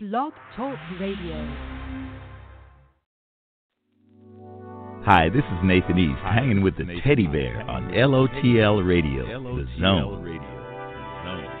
Blog Talk Radio. Hi, this is Nathan East, hanging with the teddy bear on LOTL Radio, The Zone. on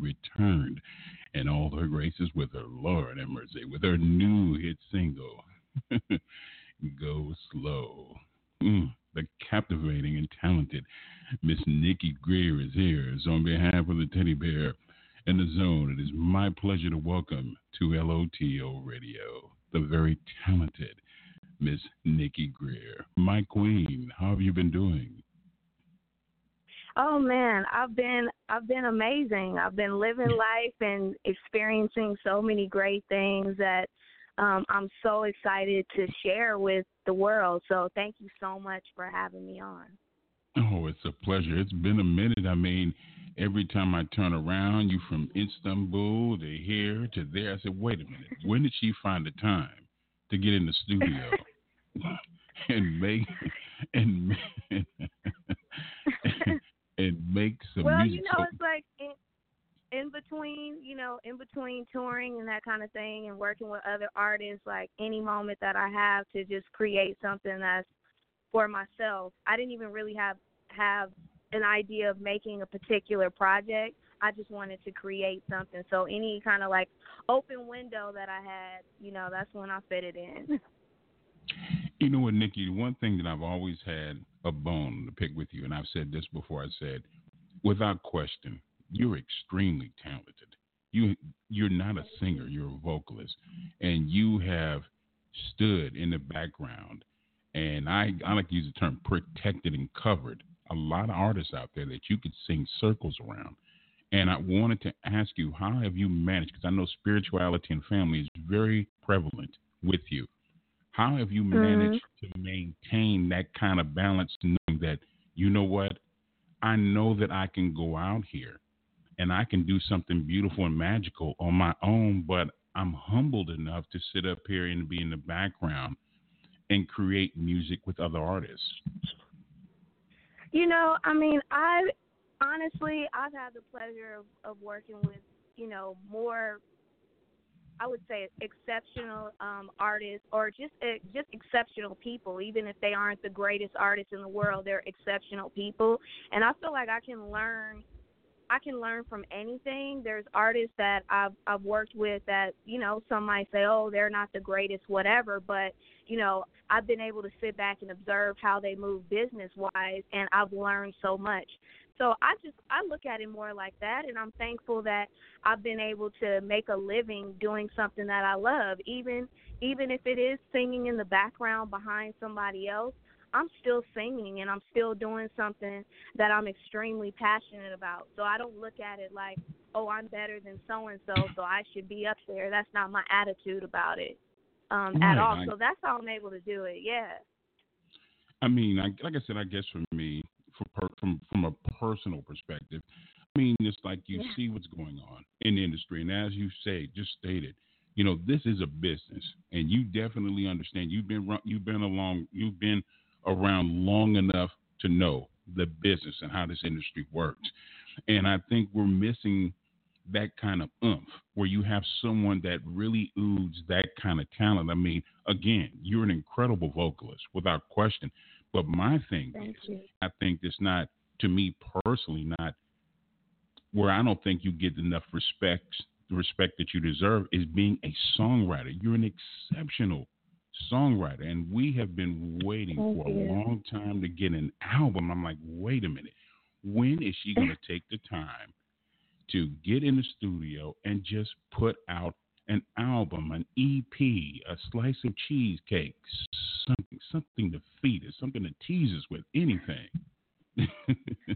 returned in all her graces with her Lord and mercy, with her new hit single, Go Slow. Mm, the captivating and talented Miss Nikki Grier is here. So on behalf of the teddy bear and the zone, it is my pleasure to welcome to LOTL Radio the very talented Miss Nikki Grier. My queen, how have you been doing? Oh man, I've been I've been amazing. I've been living life and experiencing so many great things that um, I'm so excited to share with the world. So thank you so much for having me on. Oh, it's a pleasure. It's been a minute. I mean, every time I turn around, you from Istanbul to here to there. I said, wait a minute. When did she find the time to get in the studio and make and and, and make some well, music? you know, it's like in, in between, you know, in between touring and that kind of thing, and working with other artists. Like any moment that I have to just create something that's for myself. I didn't even really have have an idea of making a particular project. I just wanted to create something. So any kind of like open window that I had, you know, that's when I fit it in. You know what, Nikki? One thing that I've always had a bone to pick with you, and I've said this before. I said, without question, you're extremely talented. You you're not a singer, you're a vocalist, and you have stood in the background. And I I like to use the term protected and covered a lot of artists out there that you could sing circles around. And I wanted to ask you, how have you managed? Because I know spirituality and family is very prevalent with you. How have you mm-hmm. managed to maintain that kind of balance, knowing that, you know what, I know that I can go out here and I can do something beautiful and magical on my own, but I'm humbled enough to sit up here and be in the background and create music with other artists? You know, I mean, I honestly, I've had the pleasure of, of working with, you know, more I would say exceptional um, artists or just uh, just exceptional people. Even if they aren't the greatest artists in the world, they're exceptional people, and I feel like I can learn. I can learn from anything. There's artists that I've I've worked with that you know some might say oh they're not the greatest whatever, but you know I've been able to sit back and observe how they move business wise, and I've learned so much. So I just I look at it more like that, and I'm thankful that I've been able to make a living doing something that I love, even even if it is singing in the background behind somebody else. I'm still singing and I'm still doing something that I'm extremely passionate about. So I don't look at it like, oh, I'm better than so and so, so I should be up there. That's not my attitude about it um, Right, at all. I- So that's how I'm able to do it. Yeah. I mean, I, like I said, I guess for me, per, from from a personal perspective. I mean, it's like you Yeah. see what's going on in the industry, and as you say, just stated, you know, this is a business, and you definitely understand. You've been you've been along, you've been around long enough to know the business and how this industry works. And I think we're missing that kind of oomph where you have someone that really oozes that kind of talent. I mean, again, you're an incredible vocalist without question. But my thing Thank is, you. I think it's not, to me personally, not where I don't think you get enough respect, the respect that you deserve is being a songwriter. You're an exceptional songwriter, and we have been waiting Thank for you. a long time to get an album. I'm like, wait a minute, when is she going to take the time to get in the studio and just put out an album, an EP, a slice of cheesecake, something, something to feed us, something to tease us with, anything.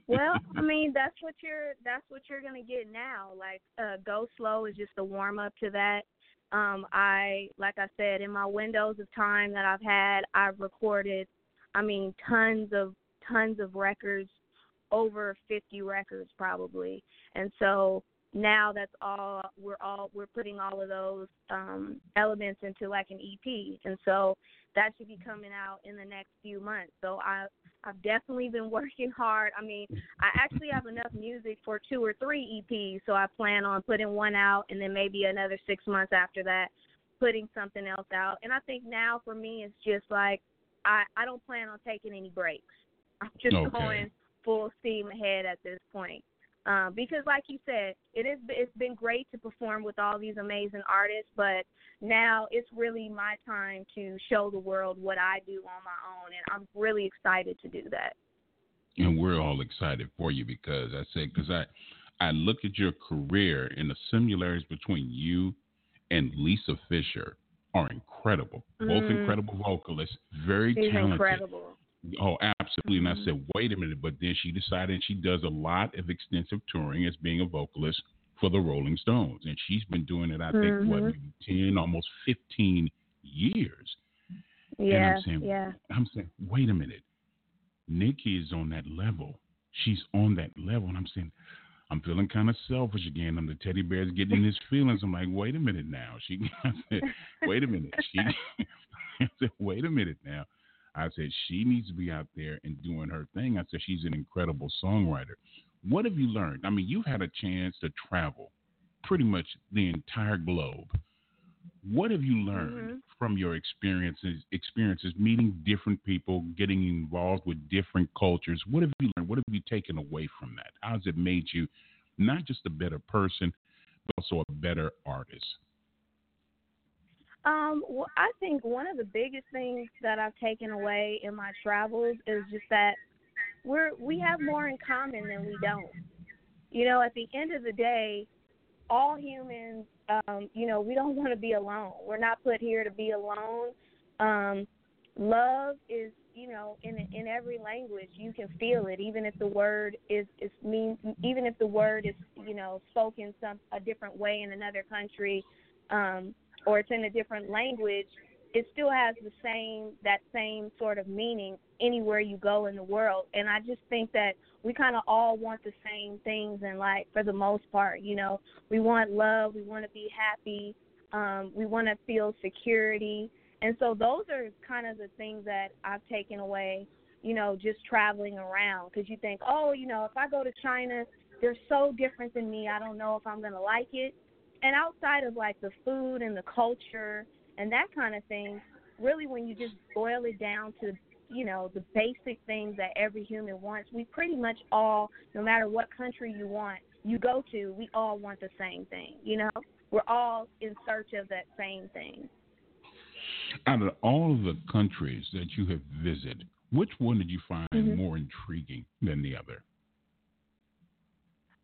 well, I mean, that's what you're that's what you're gonna get now. Like, uh, Go Slow is just a warm up to that. Um, I like I said, in my windows of time that I've had, I've recorded, I mean, tons of tons of records, over 50 records probably, and so now that's all we're all we're putting all of those um, elements into like an EP, and so that should be coming out in the next few months. So I I've definitely been working hard. I mean, I actually have enough music for two or three EPs, so I plan on putting one out and then maybe another six months after that, putting something else out. And I think now for me, it's just like I I don't plan on taking any breaks. I'm just Okay. going full steam ahead at this point. Um, because, like you said, it is it's been great to perform with all these amazing artists, but now it's really my time to show the world what I do on my own, and I'm really excited to do that. and we're all excited for you because I said because I I look at your career and the similarities between you and Lisa Fischer are incredible. Both Mm. incredible vocalists, very She's talented. incredible. Oh, absolutely. And I Mhm. said, wait a minute. But then she decided she does a lot of extensive touring as being a vocalist for the Rolling Stones. And she's been doing it, I think, what, Mhm. maybe 10, almost 15 years. Yeah, I'm saying, yeah. I'm saying, wait a minute. Nikki is on that level. She's on that level. And I'm saying, I'm feeling kind of selfish again. I'm the teddy bear's getting his feelings. I'm like, wait a minute now. She, I said, wait a minute. She, I said, wait a minute now. I said, she needs to be out there and doing her thing. I said, she's an incredible songwriter. What have you learned? I mean, you've had a chance to travel pretty much the entire globe. What have you learned Mhm. from your experiences experiences meeting different people, getting involved with different cultures? What have you learned? What have you taken away from that? How has it made you not just a better person, but also a better artist? Um, well, I think one of the biggest things that I've taken away in my travels is just that we're we have more in common than we don't. You know, at the end of the day, all humans, um, you know, we don't want to be alone. We're not put here to be alone. Um, love is, you know, in in every language you can feel it, even if the word is is mean, even if the word is, you know, spoken some a different way in another country. Um, or it's in a different language, it still has the same that same sort of meaning anywhere you go in the world. And I just think that we kind of all want the same things in life for the most part. You know, we want love, we want to be happy, um, we want to feel security, and so those are kind of the things that I've taken away. You know, just traveling around because you think, oh, you know, if I go to China, they're so different than me. I don't know if I'm gonna like it and outside of like the food and the culture and that kind of thing, really when you just boil it down to you know the basic things that every human wants, we pretty much all, no matter what country you want, you go to, we all want the same thing. You know, we're all in search of that same thing. Out of all of the countries that you have visited, which one did you find Mhm. more intriguing than the other?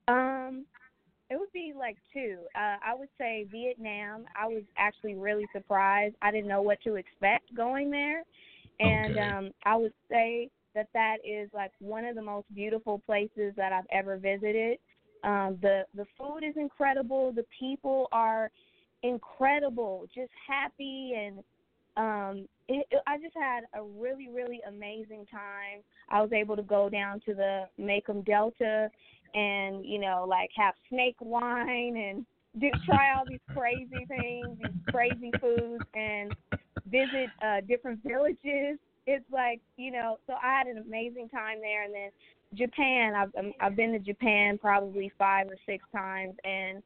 Um, it would be like two. Uh, I would say Vietnam. I was actually really surprised. I didn't know what to expect going there, and Okay. um, I would say that that is like one of the most beautiful places that I've ever visited. Um, the the food is incredible. The people are incredible, just happy and um, it, it, I just had a really, really amazing time. I was able to go down to the Mekong Delta and, you know, like have snake wine and do try all these crazy things, these crazy foods, and visit uh, different villages. It's like, you know, so I had an amazing time there. And then Japan, I've um, I've been to Japan probably five or six times, and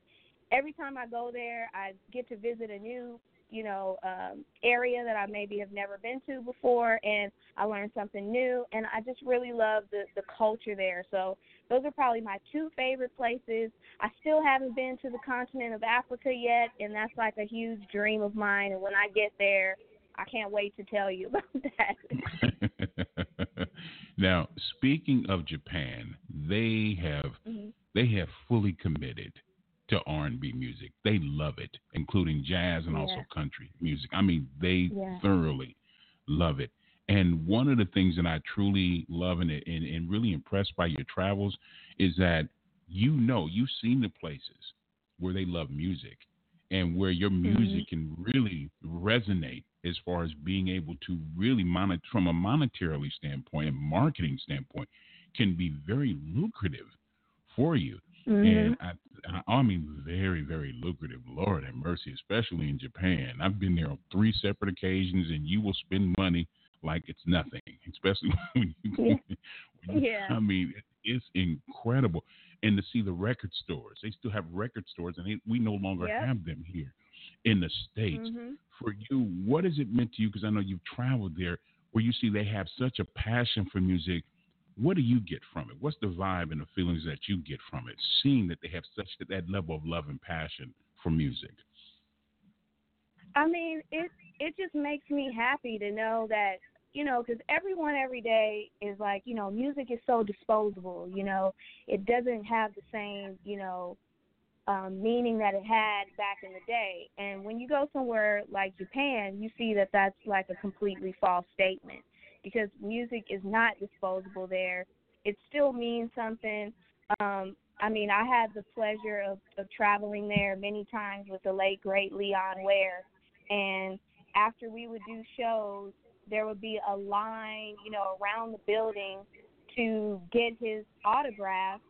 every time I go there, I get to visit a new you know um, area that I maybe have never been to before, and I learned something new. And I just really love the the culture there. So those are probably my two favorite places. I still haven't been to the continent of Africa yet, and that's like a huge dream of mine. And when I get there, I can't wait to tell you about that. now, speaking of Japan, they have mm-hmm. they have fully committed to R&B music. They love it, including jazz and yeah. also country music. I mean, they yeah. thoroughly love it. And one of the things that I truly love and, and, and really impressed by your travels is that you know, you've seen the places where they love music and where your mm-hmm. music mm-hmm. can really resonate as far as being able to really monitor from a monetarily standpoint and marketing standpoint can be very lucrative for you. Mm-hmm. And I, I mean, very, very lucrative. Lord have mercy, especially in Japan. I've been there on three separate occasions, and you will spend money like it's nothing, especially when you. Yeah. when you yeah. I mean, it's incredible. And to see the record stores, they still have record stores, and they, we no longer yep. have them here in the states. Mm-hmm. For you, what has it meant to you? Because I know you've traveled there, where you see they have such a passion for music what do you get from it? What's the vibe and the feelings that you get from it, seeing that they have such that level of love and passion for music? I mean, it it just makes me happy to know that you know, because everyone every day is like, you know, music is so disposable. You know, it doesn't have the same, you know, um, meaning that it had back in the day. And when you go somewhere like Japan, you see that that's like a completely false statement because music is not disposable there. It still means something. Um, I mean, I had the pleasure of, of traveling there many times with the late great Leon Ware, and after we would do shows, there would be a line, you know, around the building to get his autograph,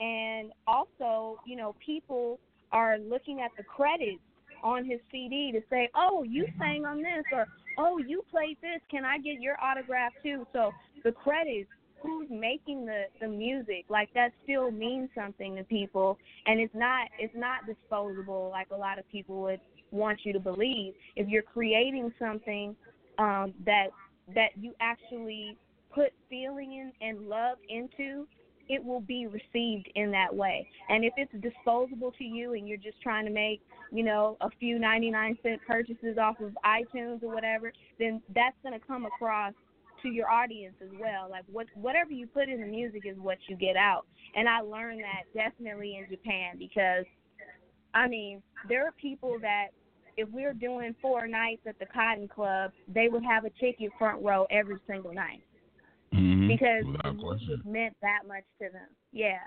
and also, you know, people are looking at the credits on his CD to say, "Oh, you sang on this," or oh, you played this. Can I get your autograph too? So the credits, who's making the the music, like that still means something to people, and it's not it's not disposable like a lot of people would want you to believe. If you're creating something um, that that you actually put feeling in and love into, it will be received in that way. And if it's disposable to you and you're just trying to make, you know, a few 99 cent purchases off of iTunes or whatever, then that's going to come across to your audience as well. Like what whatever you put in the music is what you get out. And I learned that definitely in Japan because I mean, there are people that if we're doing four nights at the Cotton Club, they would have a ticket front row every single night mm-hmm. because it meant that much to them. Yeah.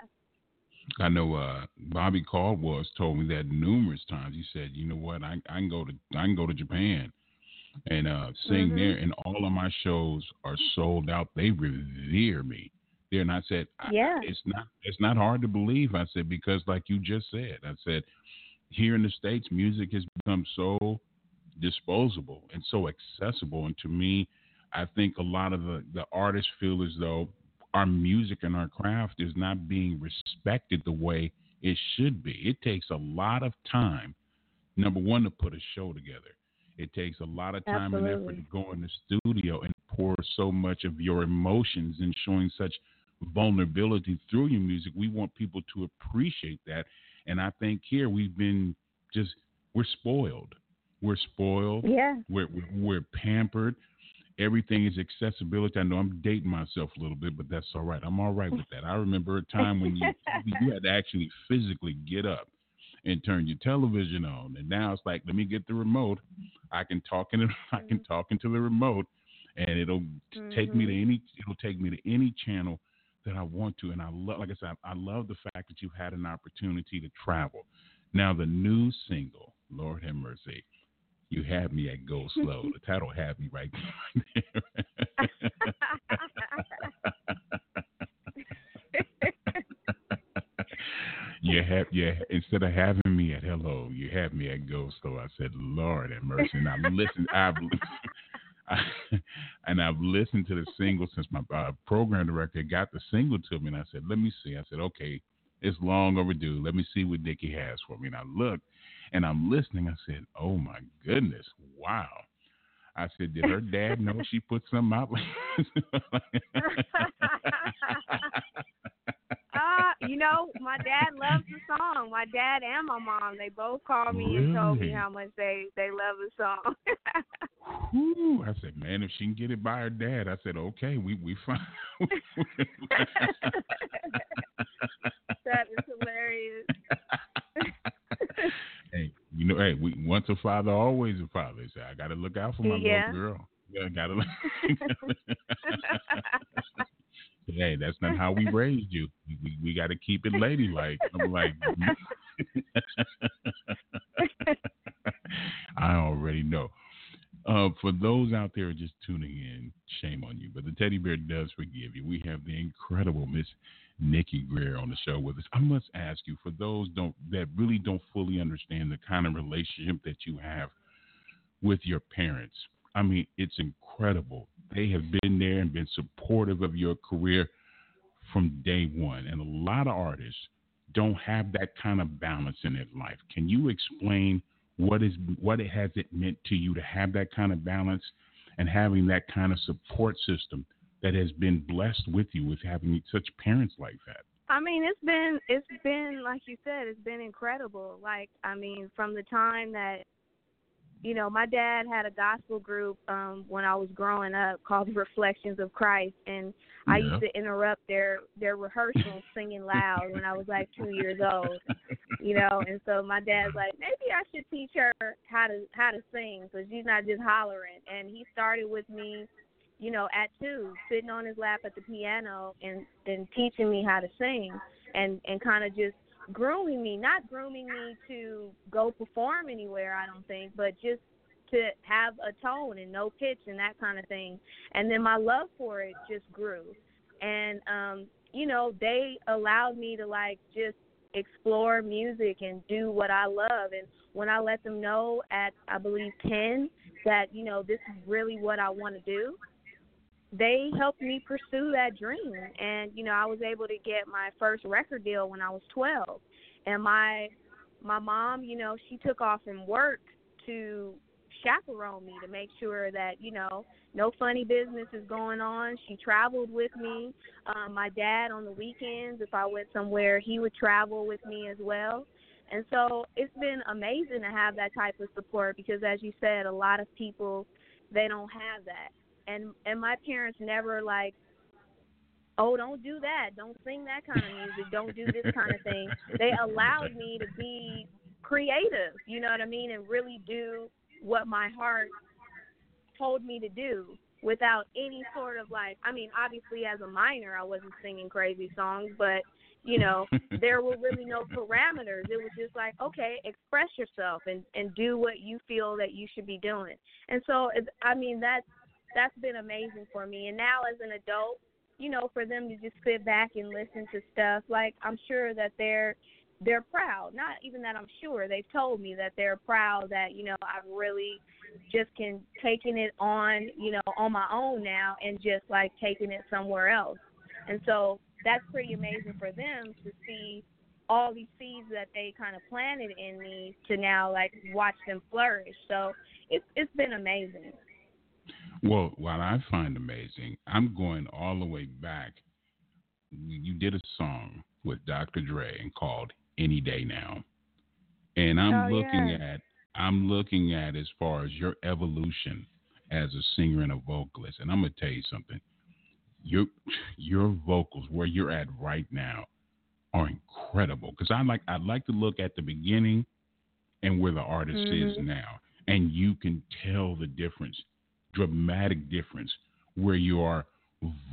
I know uh, Bobby Caldwell told me that numerous times. He said, "You know what? I, I can go to I can go to Japan and uh, sing mm-hmm. there, and all of my shows are sold out. They revere me there." And I said, "Yeah, I, it's not it's not hard to believe." I said because, like you just said, I said here in the states, music has become so disposable and so accessible, and to me, I think a lot of the, the artists feel as though our music and our craft is not being respected the way it should be. It takes a lot of time, number one, to put a show together. It takes a lot of time Absolutely. and effort to go in the studio and pour so much of your emotions and showing such vulnerability through your music. We want people to appreciate that. And I think here we've been just, we're spoiled. We're spoiled. Yeah. We're, we're, we're pampered everything is accessibility. I know I'm dating myself a little bit, but that's all right. I'm all right with that. I remember a time when you you had to actually physically get up and turn your television on, and now it's like, let me get the remote. I can talk in I can mm-hmm. talk into the remote, and it'll mm-hmm. take me to mm-hmm. any it'll take me to any channel that I want to. And I love, like I said, I love the fact that you've had an opportunity to travel. Now the new single, Lord have mercy, You have me at go slow. the title have me right there. you have yeah. Instead of having me at hello, you have me at go slow. I said, Lord have mercy. And I've listened. I've I, and I've listened to the single since my uh, program director got the single to me, and I said, "Let me see." I said, "Okay, it's long overdue. Let me see what Nikki has for me." And I looked, and I'm listening. I said, "Oh my goodness, wow!" I said, "Did her dad know she put something out?" uh, you know, my dad loves the song. My dad and my mom, they both called me really? and told me how much they they love the song. Whew. I said, man, if she can get it by her dad, I said, okay, we we fine. that is hilarious. hey, you know, hey, we once a father, always a father. So I got to look out for my yeah. little girl. Yeah, got to. hey, that's not how we raised you. We we got to keep it ladylike. I'm like, I already know. Uh, for those out there just tuning in, shame on you, but the teddy bear does forgive you. We have the incredible Miss Nikki Grier on the show with us. I must ask you, for those don't that really don't fully understand the kind of relationship that you have with your parents. I mean, it's incredible. They have been there and been supportive of your career from day one, and a lot of artists don't have that kind of balance in their life. Can you explain? what is what it has it meant to you to have that kind of balance and having that kind of support system that has been blessed with you with having such parents like that I mean, it's been it's been like you said, it's been incredible. Like I mean, from the time that you know, my dad had a gospel group um when I was growing up called Reflections of Christ and I Yeah. used to interrupt their their rehearsals singing loud when I was like 2 years old. You know, and so my dad's like, "Maybe I should teach her how to how to sing so she's not just hollering." And he started with me you know, at two, sitting on his lap at the piano and and teaching me how to sing and and kind of just grooming me, not grooming me to go perform anywhere, I don't think, but just to have a tone and no pitch and that kind of thing. And then my love for it just grew. And um, you know, they allowed me to like just explore music and do what I love and when I let them know at I believe 10 that, you know, this is really what I want to do, they helped me pursue that dream. And you know i was able to get my first record deal when i was 12 and my my mom you know she took off from work to chaperone me to make sure that you know no funny business is going on. She traveled with me. Um my dad on the weekends if i went somewhere he would travel with me as well. And so it's been amazing to have that type of support because as you said a lot of people they don't have that and and my parents never like oh don't do that. Don't sing that kind of music. Don't do this kind of thing. They allowed me to be creative you know what i mean and really do what my heart told me to do without any sort of like i mean obviously as a minor i wasn't singing crazy songs but you know there were really no parameters. It was just like okay express yourself and and do what you feel that you should be doing. And so i mean that's that's been amazing for me. And now as an adult, you know, for them to just sit back and listen to stuff, like I'm sure that they're they're proud. Not even that I'm sure. They've told me that they're proud that, you know, I've really just can taking it on, you know, on my own now and just like taking it somewhere else. And so that's pretty amazing for them to see all these seeds that they kind of planted in me to now like watch them flourish. So it's it's been amazing. Well, what I find amazing, I'm going all the way back. You did a song with Dr. Dre and called Any Day Now. And I'm Oh, looking yeah. at I'm looking at as far as your evolution as a singer and a vocalist. And I'm gonna tell you something. Your your vocals, where you're at right now, are incredible. Because I like I like to look at the beginning and where the artist is Mhm. now. And you can tell the difference dramatic difference where you are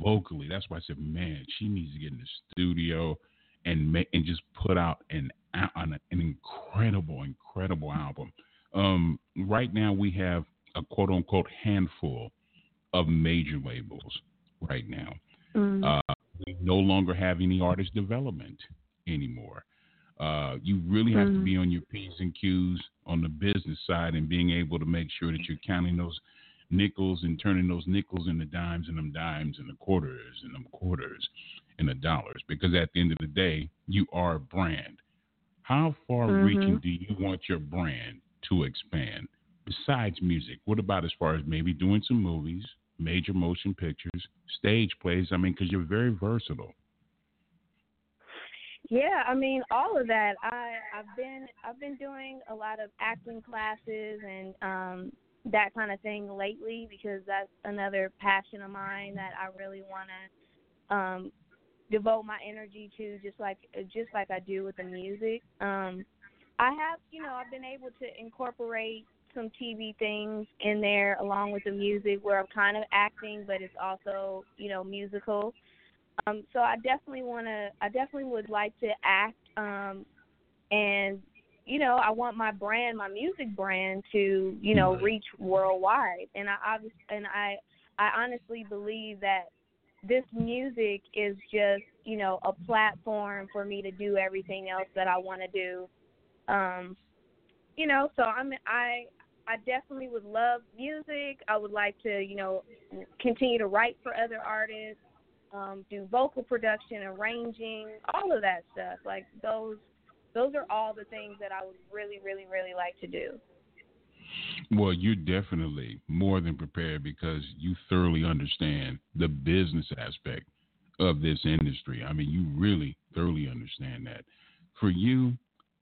vocally. That's why I said, man, she needs to get in the studio and make and just put out an an, an incredible, incredible album. Um, right now, we have a quote unquote handful of major labels right now. Mm. Uh, we no longer have any artist development anymore. Uh, you really have to Mhm. be on your P's and Q's on the business side and being able to make sure that you're counting those nickels and turning those nickels into dimes and them dimes and the quarters and them quarters and the dollars. Because at the end of the day, you are a brand. How far reaching Mhm. do you want your brand to expand? Besides music, what about as far as maybe doing some movies, major motion pictures, stage plays? I mean, because you're very versatile. Yeah, I mean all of that. I I've been I've been doing a lot of acting classes and um that kind of thing lately because that's another passion of mine that I really want to um devote my energy to just like just like I do with the music. Um I have, you know, I've been able to incorporate some TV things in there along with the music where I'm kind of acting but it's also, you know, musical. Um, so I definitely want to. I definitely would like to act. Um, and you know, I want my brand, my music brand, to you know Right. reach worldwide. And I obviously, and I, I honestly believe that this music is just you know a platform for me to do everything else that I want to do. Um, you know, so I'm I. I definitely would love music. I would like to, you know, continue to write for other artists um, do vocal production, arranging, all of that stuff. Like those, those are all the things that I would really, really, really like to do. Well, you're definitely more than prepared because you thoroughly understand the business aspect of this industry. I mean, you really thoroughly understand that. For you,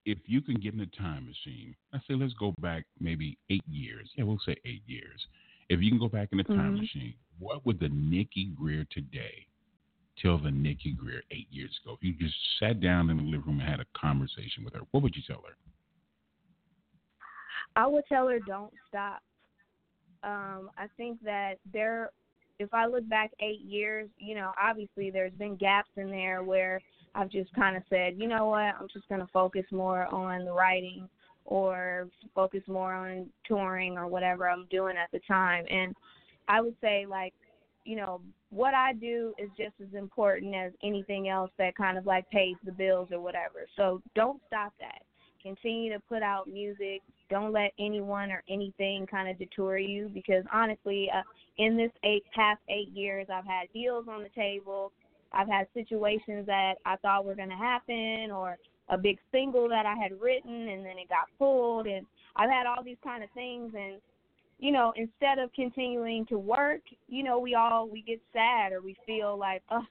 if you can get in a time machine, I say let's go back maybe eight years. Yeah, we'll say eight years. If you can go back in a time Mhm. machine, what would the Nikki Grier today tell the Nikki Grier eight years ago? If you just sat down in the living room and had a conversation with her, what would you tell her? I would tell her don't stop. Um, I think that there, if I look back eight years, you know, obviously there's been gaps in there where I've just kind of said, you know what, I'm just going to focus more on the writing or focus more on touring or whatever I'm doing at the time. And I would say, like, you know, what I do is just as important as anything else that kind of like pays the bills or whatever. So don't stop that. Continue to put out music. Don't let anyone or anything kind of detour you because honestly, uh, in this eight past eight years, I've had deals on the table. I've had situations that I thought were going to happen or a big single that I had written and then it got pulled and I've had all these kind of things and you know, instead of continuing to work, you know, we all we get sad or we feel like, oh,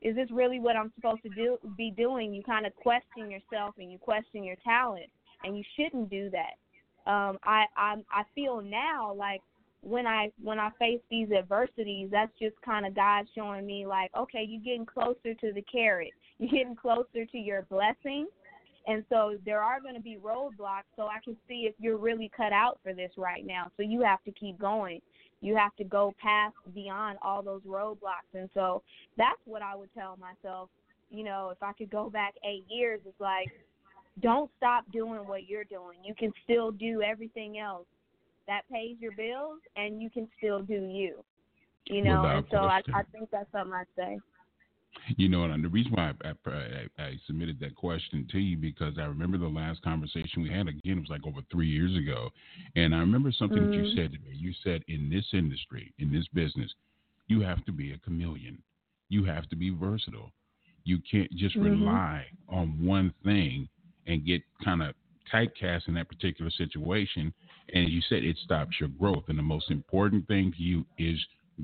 is this really what I'm supposed to do be doing? You kind of question yourself and you question your talent, and you shouldn't do that. Um, I I I feel now like when I when I face these adversities, that's just kind of God showing me like, okay, you're getting closer to the carrot, you're getting closer to your blessing. And so there are going to be roadblocks. So I can see if you're really cut out for this right now. So you have to keep going. You have to go past beyond all those roadblocks. And so that's what I would tell myself. You know, if I could go back eight years, it's like, don't stop doing what you're doing. You can still do everything else that pays your bills, and you can still do you. You know, Without and so I. I think that's something I'd say. You know, and the reason why I, I, I, submitted that question to you because I remember the last conversation we had. Again, it was like over three years ago, and I remember something that you Mhm. said to me. You said, "In this industry, in this business, you have to be a chameleon. You have to be versatile. You can't just Mhm. rely on one thing and get kind of typecast in that particular situation. And you said it stops your growth. And the most important thing to you is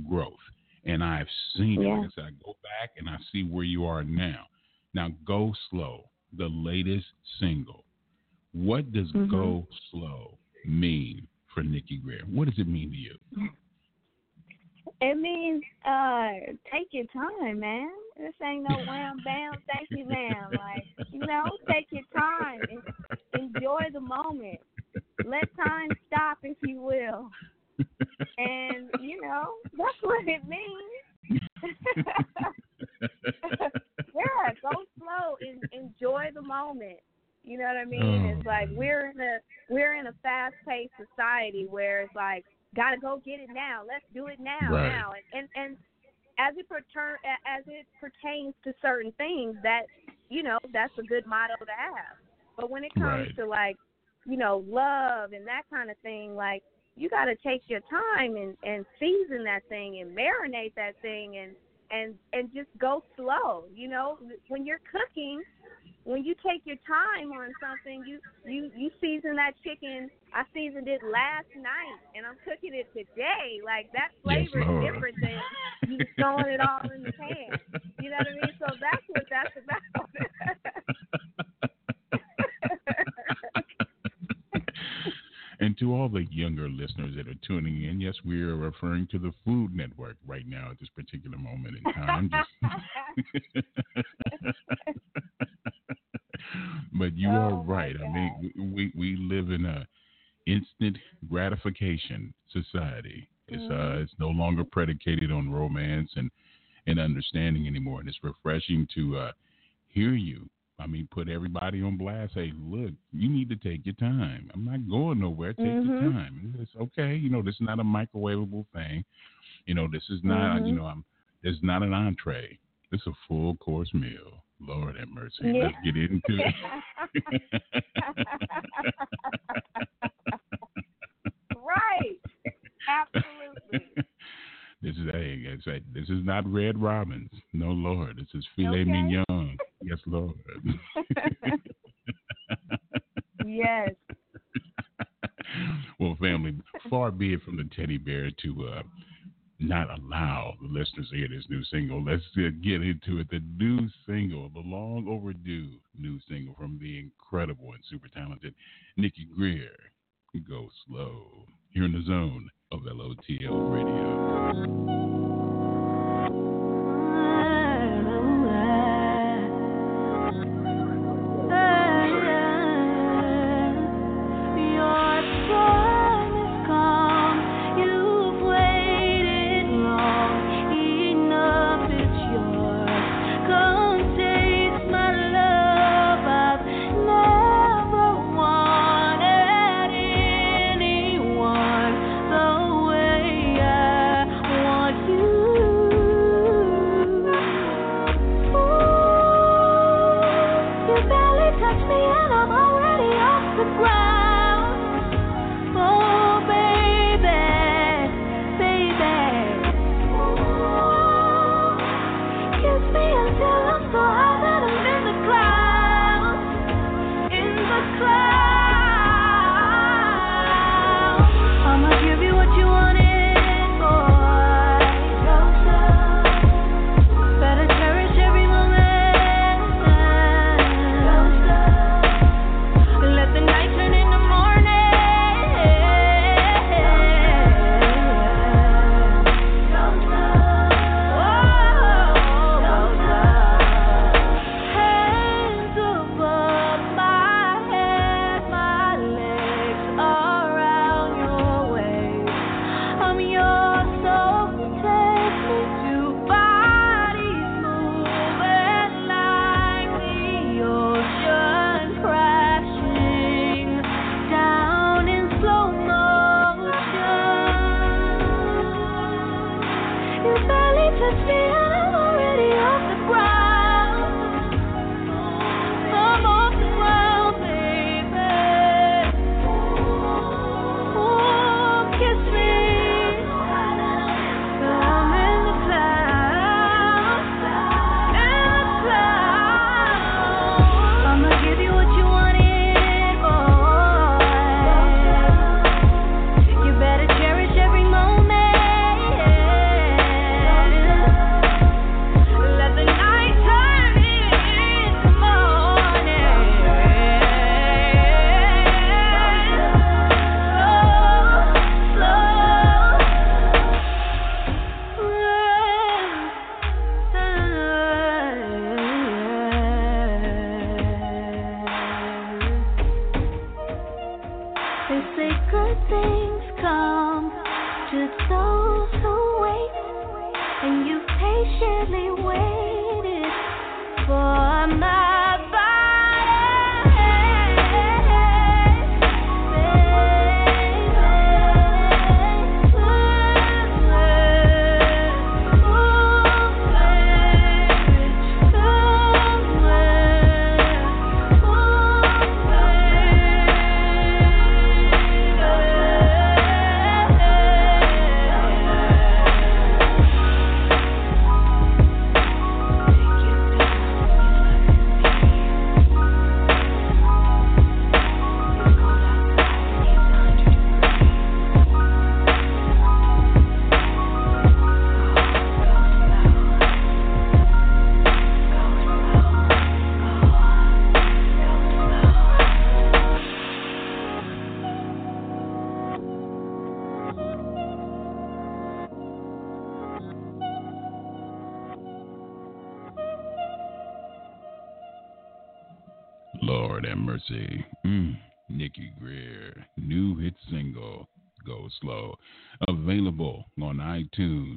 growth. And I've seen it. Yeah. Like I said, I go back and I see where you are now. Now, Go Slow, the latest single. What does Mhm. Go Slow mean for Nikki Grier? What does it mean to you? It means uh take your time, man. This ain't no wham bam, thank you, ma'am. Like, you know, take your time enjoy the moment. Let time stop if you will. And you know, that's what it means. yeah, go slow and enjoy the moment. You know what I mean? Oh. It's like we're in a we're in a fast paced society where it's like gotta go get it now. Let's do it now, Right. now. And and and as it pertain as it pertains to certain things, that you know that's a good motto to have. But when it comes Right. to like you know love and that kind of thing, like you got to take your time and and season that thing and marinate that thing and and and just go slow. You know, when you're cooking, when you take your time on something, you you you season that chicken. I seasoned it last night, and I'm cooking it today. Like that flavor Lord. is different than you throwing it all in the pan. You know what I mean? So that's what that's about. and to all the younger listeners that are tuning in, yes, we are referring to the Food Network right now at this particular moment in time. Just- but you are Oh, my right. I mean, we, we live in a instant gratification society. It's uh, Mhm. it's no longer predicated on romance and and understanding anymore. And it's refreshing to uh, hear you. I mean, put everybody on blast. Say, look, you need to take your time. I'm not going nowhere. Take your Mhm. time. It's okay. You know, this is not a microwavable thing. You know, this is not. You Mhm. know, I'm. This is not an entree. This is a full course meal. Lord have mercy. Yeah. Let's get into it. right. Absolutely. this is hey, it's this is not Red Robins. No, Lord. This is filet Okay. mignon. Yes, Lord. yes. well, family, far be it from the teddy bear to uh, not allow the listeners to hear this new single. Let's uh, get into it. The new single, the long overdue new single from the incredible and super talented Nikki Grier. Go slow. Here in the zone of LOTL Radio.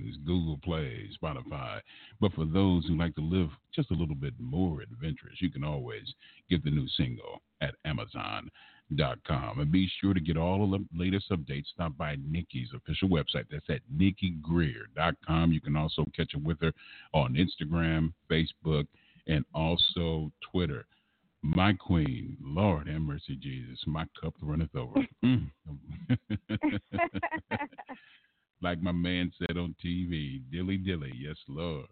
iTunes, Google Play, Spotify. But for those who like to live just a little bit more adventurous, you can always get the new single at Amazon.com. And be sure to get all of the latest updates. Stop by Nikki's official website. That's at nikkigrier.com. You can also catch up with her on Instagram, Facebook, and also Twitter. My queen, Lord have mercy, Jesus, my cup runneth over. Mm. like my man said on TV, dilly dilly, yes, Lord.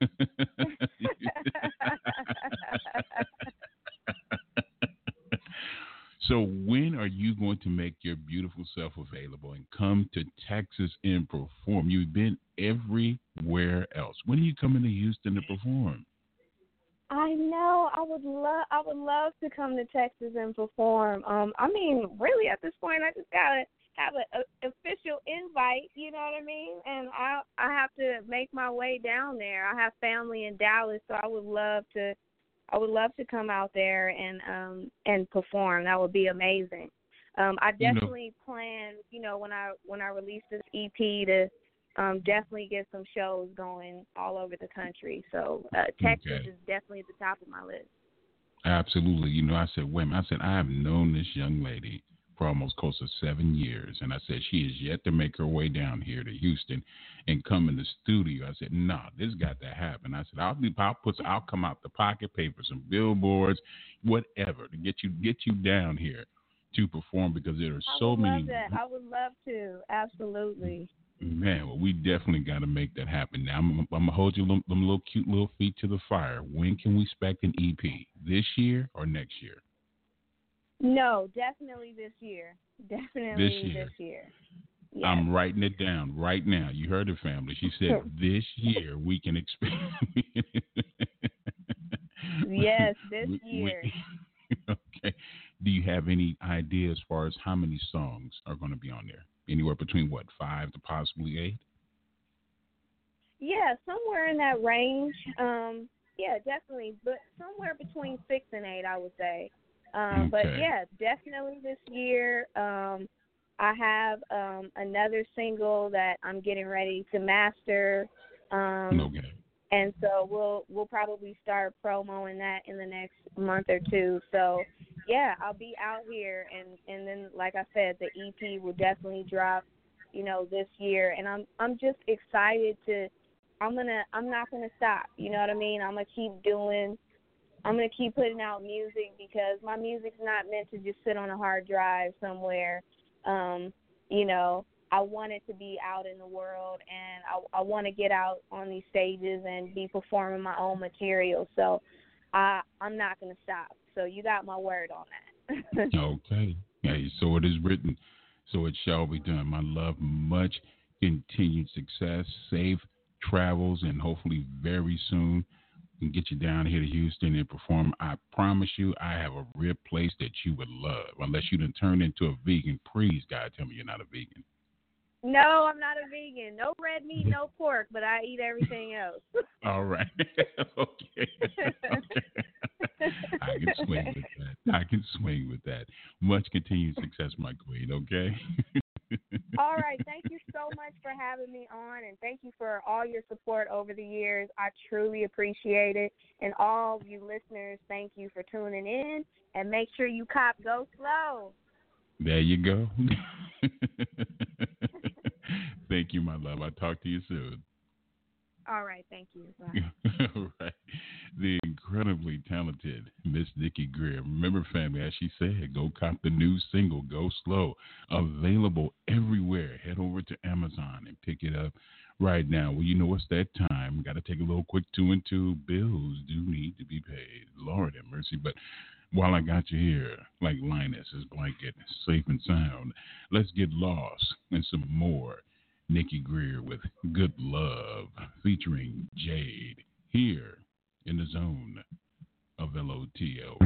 so, when are you going to make your beautiful self available and come to Texas and perform? You've been everywhere else. When are you coming to Houston to perform? I know. I would love. I would love to come to Texas and perform. Um, I mean, really, at this point, I just gotta have an official invite. You know what I mean? And I I have to make my way down there. I have family in Dallas, so I would love to. I would love to come out there and um and perform. That would be amazing. Um, I definitely you know, plan, you know, when I when I release this EP to um, definitely get some shows going all over the country. So uh, Texas okay. is definitely at the top of my list. Absolutely. You know, I said, wait, I said, I have known this young lady for almost close to seven years. And I said, she is yet to make her way down here to Houston and come in the studio. I said, nah, this got to happen. I said, I'll I'll put, I'll come out the pocket, pay for some billboards, whatever to get you, get you down here to perform because there are so many. That. I would love to. Absolutely. Man, well, we definitely got to make that happen. Now, I'm, I'm gonna hold you them, them little cute little feet to the fire. When can we expect an EP? This year or next year? No, definitely this year. Definitely this year. This year. Yes. I'm writing it down right now. You heard the family. She said this year we can expect. yes, this year. okay. Do you have any idea as far as how many songs are going to be on there? anywhere between what five to possibly eight. Yeah, somewhere in that range. Um, yeah, definitely, but somewhere between six and eight, I would say. Um, okay. But yeah, definitely this year. Um, I have um, another single that I'm getting ready to master. Um, okay. And so we'll we'll probably start promoing that in the next month or two. So yeah, I'll be out here, and and then like I said, the EP will definitely drop, you know, this year, and I'm I'm just excited to. I'm gonna I'm not gonna stop. You know what I mean? I'm gonna keep doing. I'm gonna keep putting out music because my music's not meant to just sit on a hard drive somewhere. Um, you know, I want it to be out in the world, and I, I want to get out on these stages and be performing my own material. So, I I'm not gonna stop. So you got my word on that. okay. Hey, so it is written. So it shall be done. My love, much continued success, safe travels, and hopefully very soon can get you down here to Houston and perform. I promise you, I have a real place that you would love. Unless you done turned into a vegan, please God tell me you're not a vegan. No, I'm not a vegan. No red meat, no pork, but I eat everything else. All right. okay. okay. I can swing with that. I can swing with that. Much continued success, my queen. Okay. All right. Thank you so much for having me on, and thank you for all your support over the years. I truly appreciate it. And all of you listeners, thank you for tuning in. And make sure you cop Go Slow. There you go. thank you, my love. I'll talk to you soon. All right, thank you. All right. The incredibly talented Miss Nikki Grier. Remember, family, as she said, go cop the new single, Go Slow. Available everywhere. Head over to Amazon and pick it up right now. Well, you know it's that time. Got to take a little quick two and two. Bills do need to be paid. Lord have mercy. But while I got you here, like Linus's blanket, safe and sound, let's get lost in some more Nikki Grier with Good Love featuring Jade here in the zone of LOTL.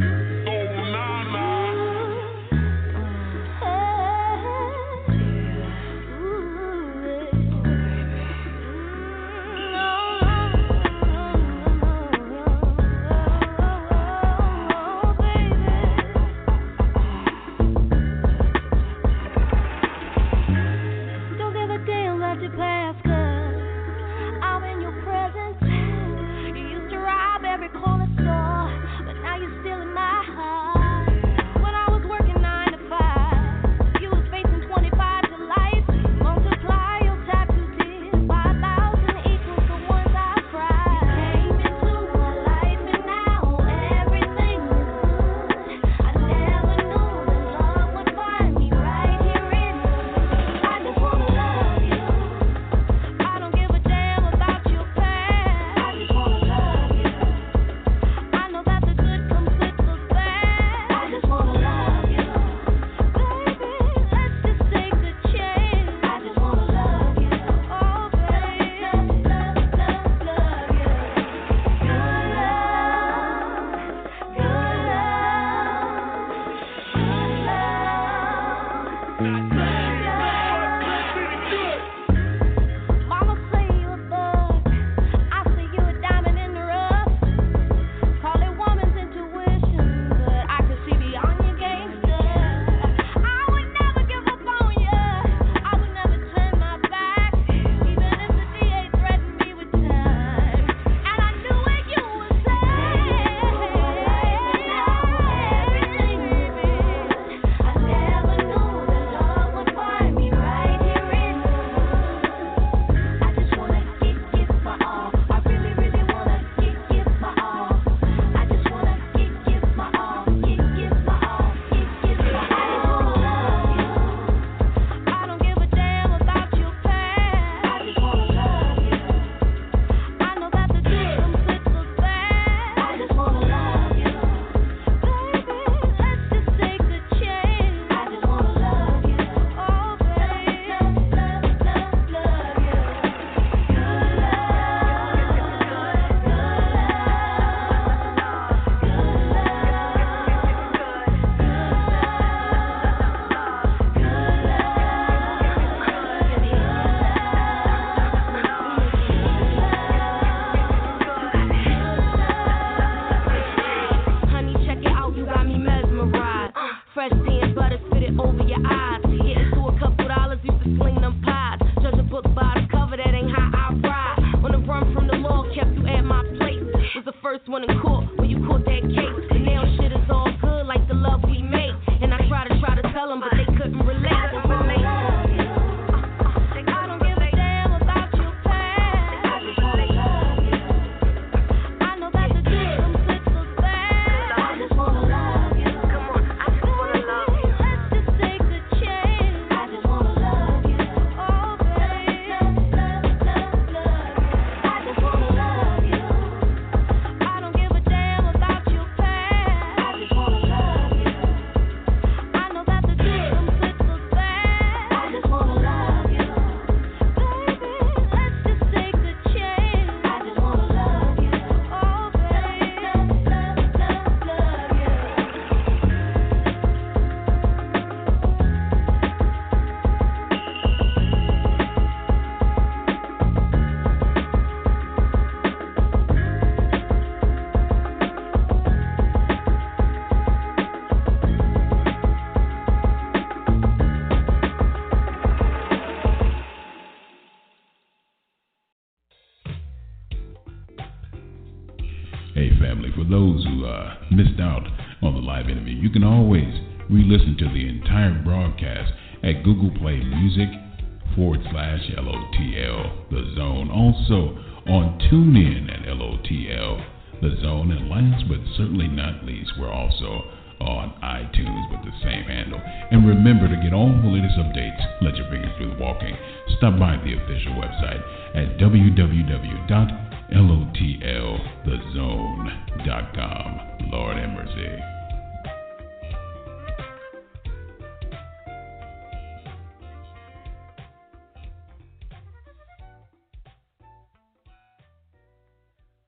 Least, we're also on iTunes with the same handle. And remember to get all the latest updates, let your fingers do the walking. Stop by the official website at www.lotlthezone.com. Lord have mercy.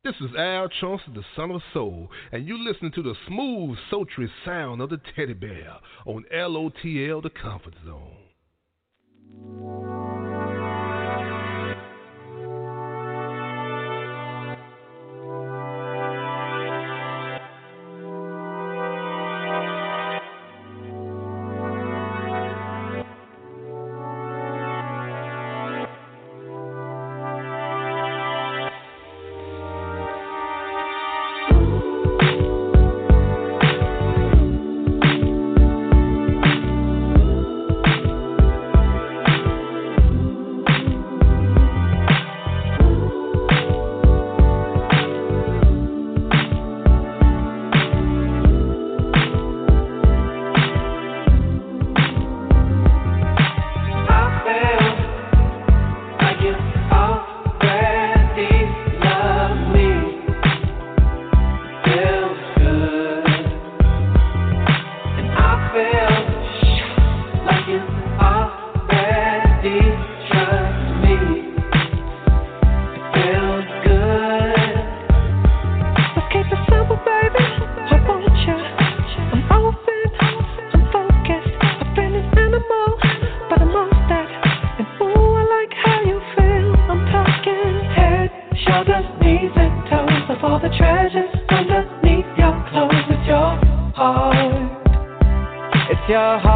This is Al Chauncey, the son of soul, and you listen to the smooth, sultry sound of the teddy bear on LOTL, the comfort zone. your heart.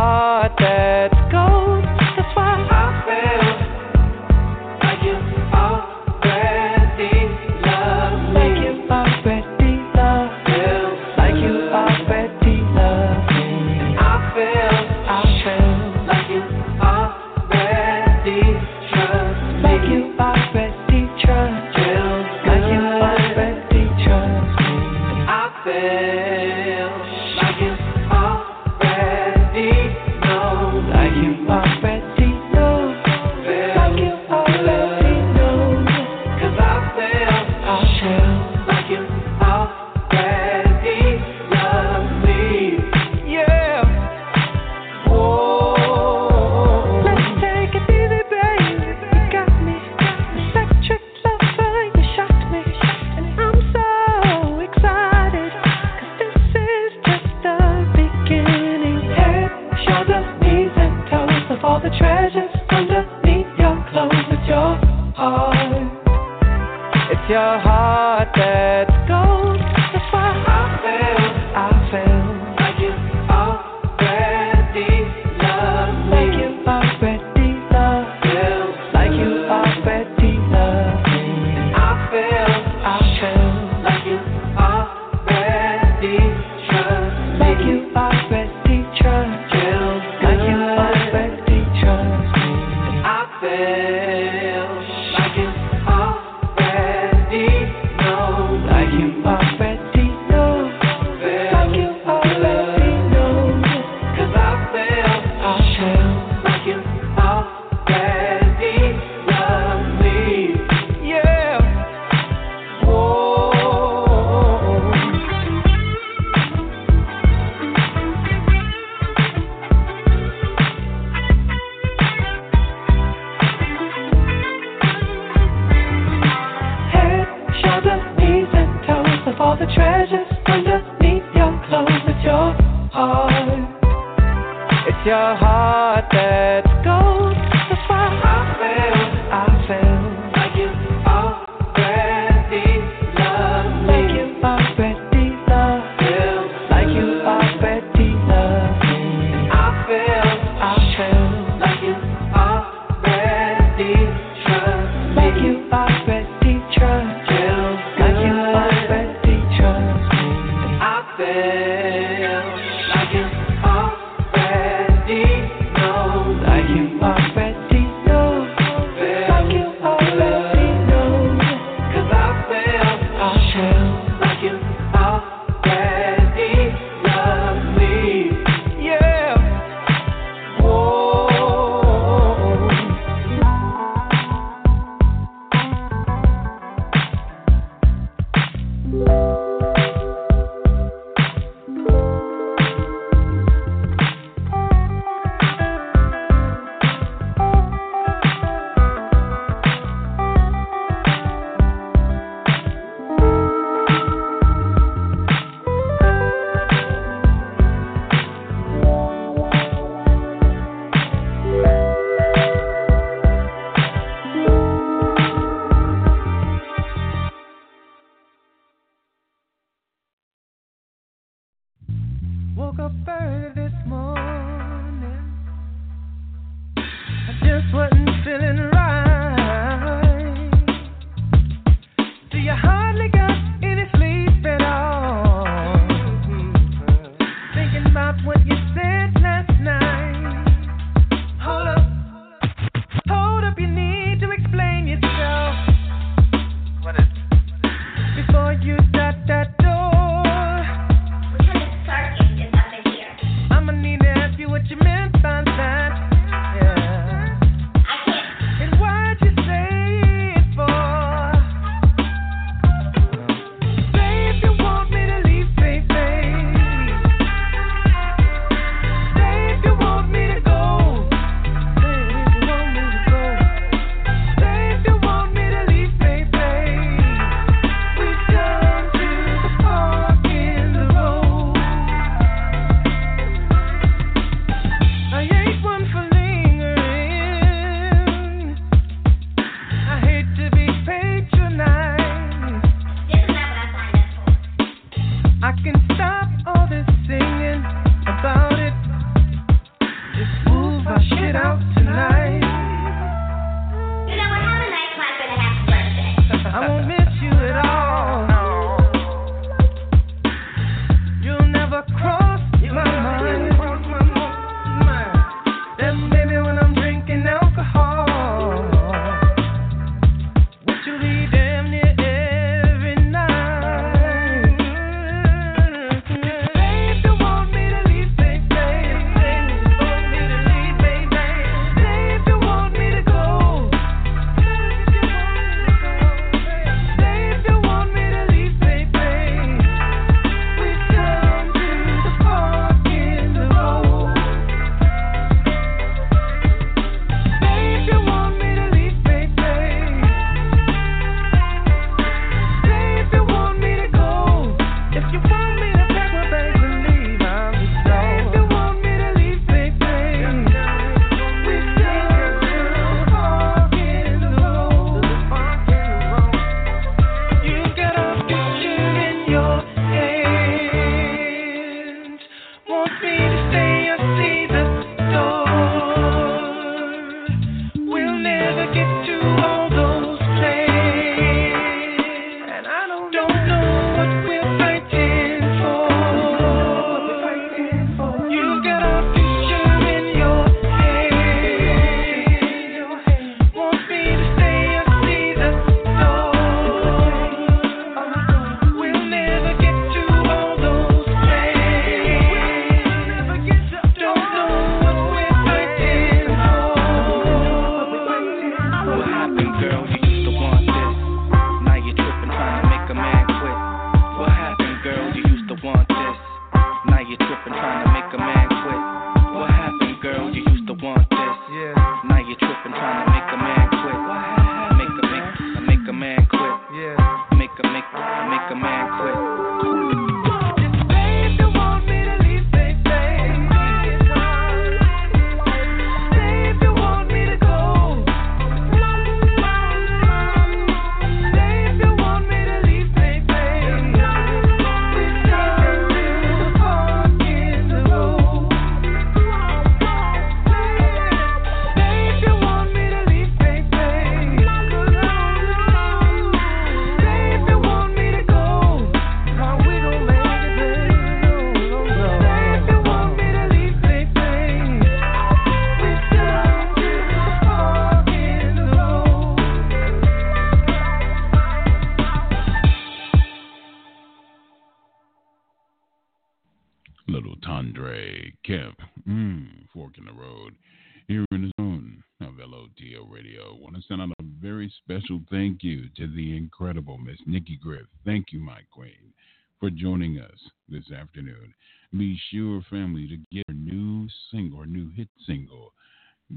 Miss Nikki Grier. Thank you, my queen, for joining us this afternoon. Be sure, family, to get a new single, or new hit single,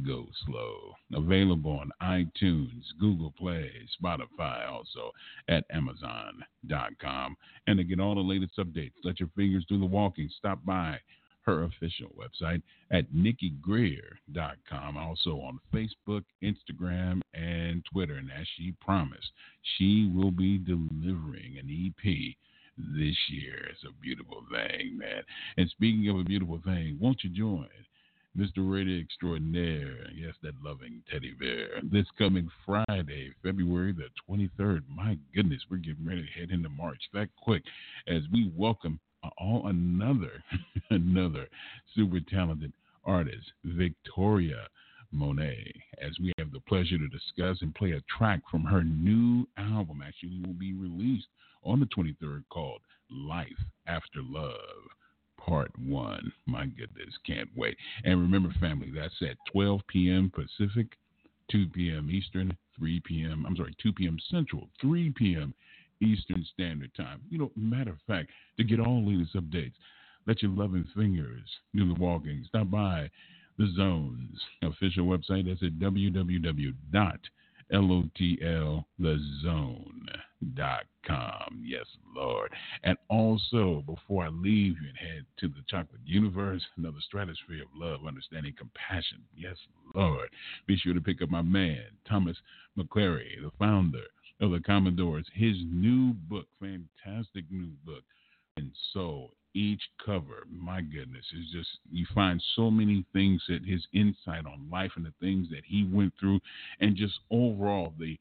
Go Slow. Available on iTunes, Google Play, Spotify, also at Amazon.com. And to get all the latest updates, let your fingers do the walking. Stop by her official website at nikkigrier.com. Also on Facebook, Instagram, and Twitter. And as she promised, she will be delivering an EP this year. It's a beautiful thing, man. And speaking of a beautiful thing, won't you join Mr. Radio Extraordinaire. Yes, that loving teddy bear. This coming Friday, February the 23rd. My goodness, we're getting ready to head into March that quick as we welcome all another, another super talented artist, Victoria Monet, as we have the pleasure to discuss and play a track from her new album. Actually, will be released on the 23rd called Life After Love. Part One. My goodness, can't wait. And remember, family, that's at 12 p.m. Pacific, 2 p.m. Eastern, 3 p.m. I'm sorry, 2 p.m. Central, 3 p.m. Eastern Standard Time. You know, matter of fact, to get all latest updates, let your loving fingers do the walking. Stop by the Zones official website. That's at www lotlthezone.com. Yes, Lord. And also, before I leave you and head to the chocolate universe, another stratosphere of love, understanding, compassion. Yes, Lord. Be sure to pick up my man, Thomas McClary, the founder of the Commodores, his new book, fantastic new book. And so each cover, my goodness, is just you find so many things that his insight on life and the things that he went through, and just overall the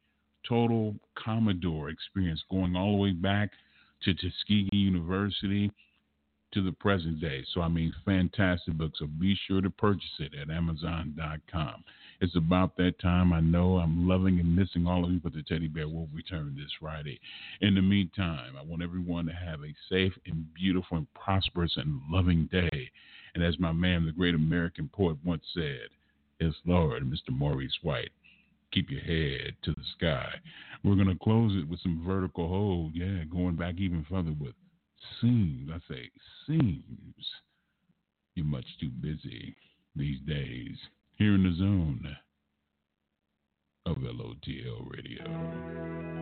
total Commodore experience going all the way back to Tuskegee University to the present day. So I mean, fantastic book. So be sure to purchase it at Amazon.com. It's about that time. I know I'm loving and missing all of you, but the teddy bear will return this Friday. In the meantime, I want everyone to have a safe and beautiful and prosperous and loving day. And as my man, the great American poet, once said, Yes, Lord, Mr. Maurice White, keep your head to the sky. We're going to close it with some vertical hold. Yeah, going back even further with seems. I say, seems you're much too busy these days here in the zone of LOTL Radio.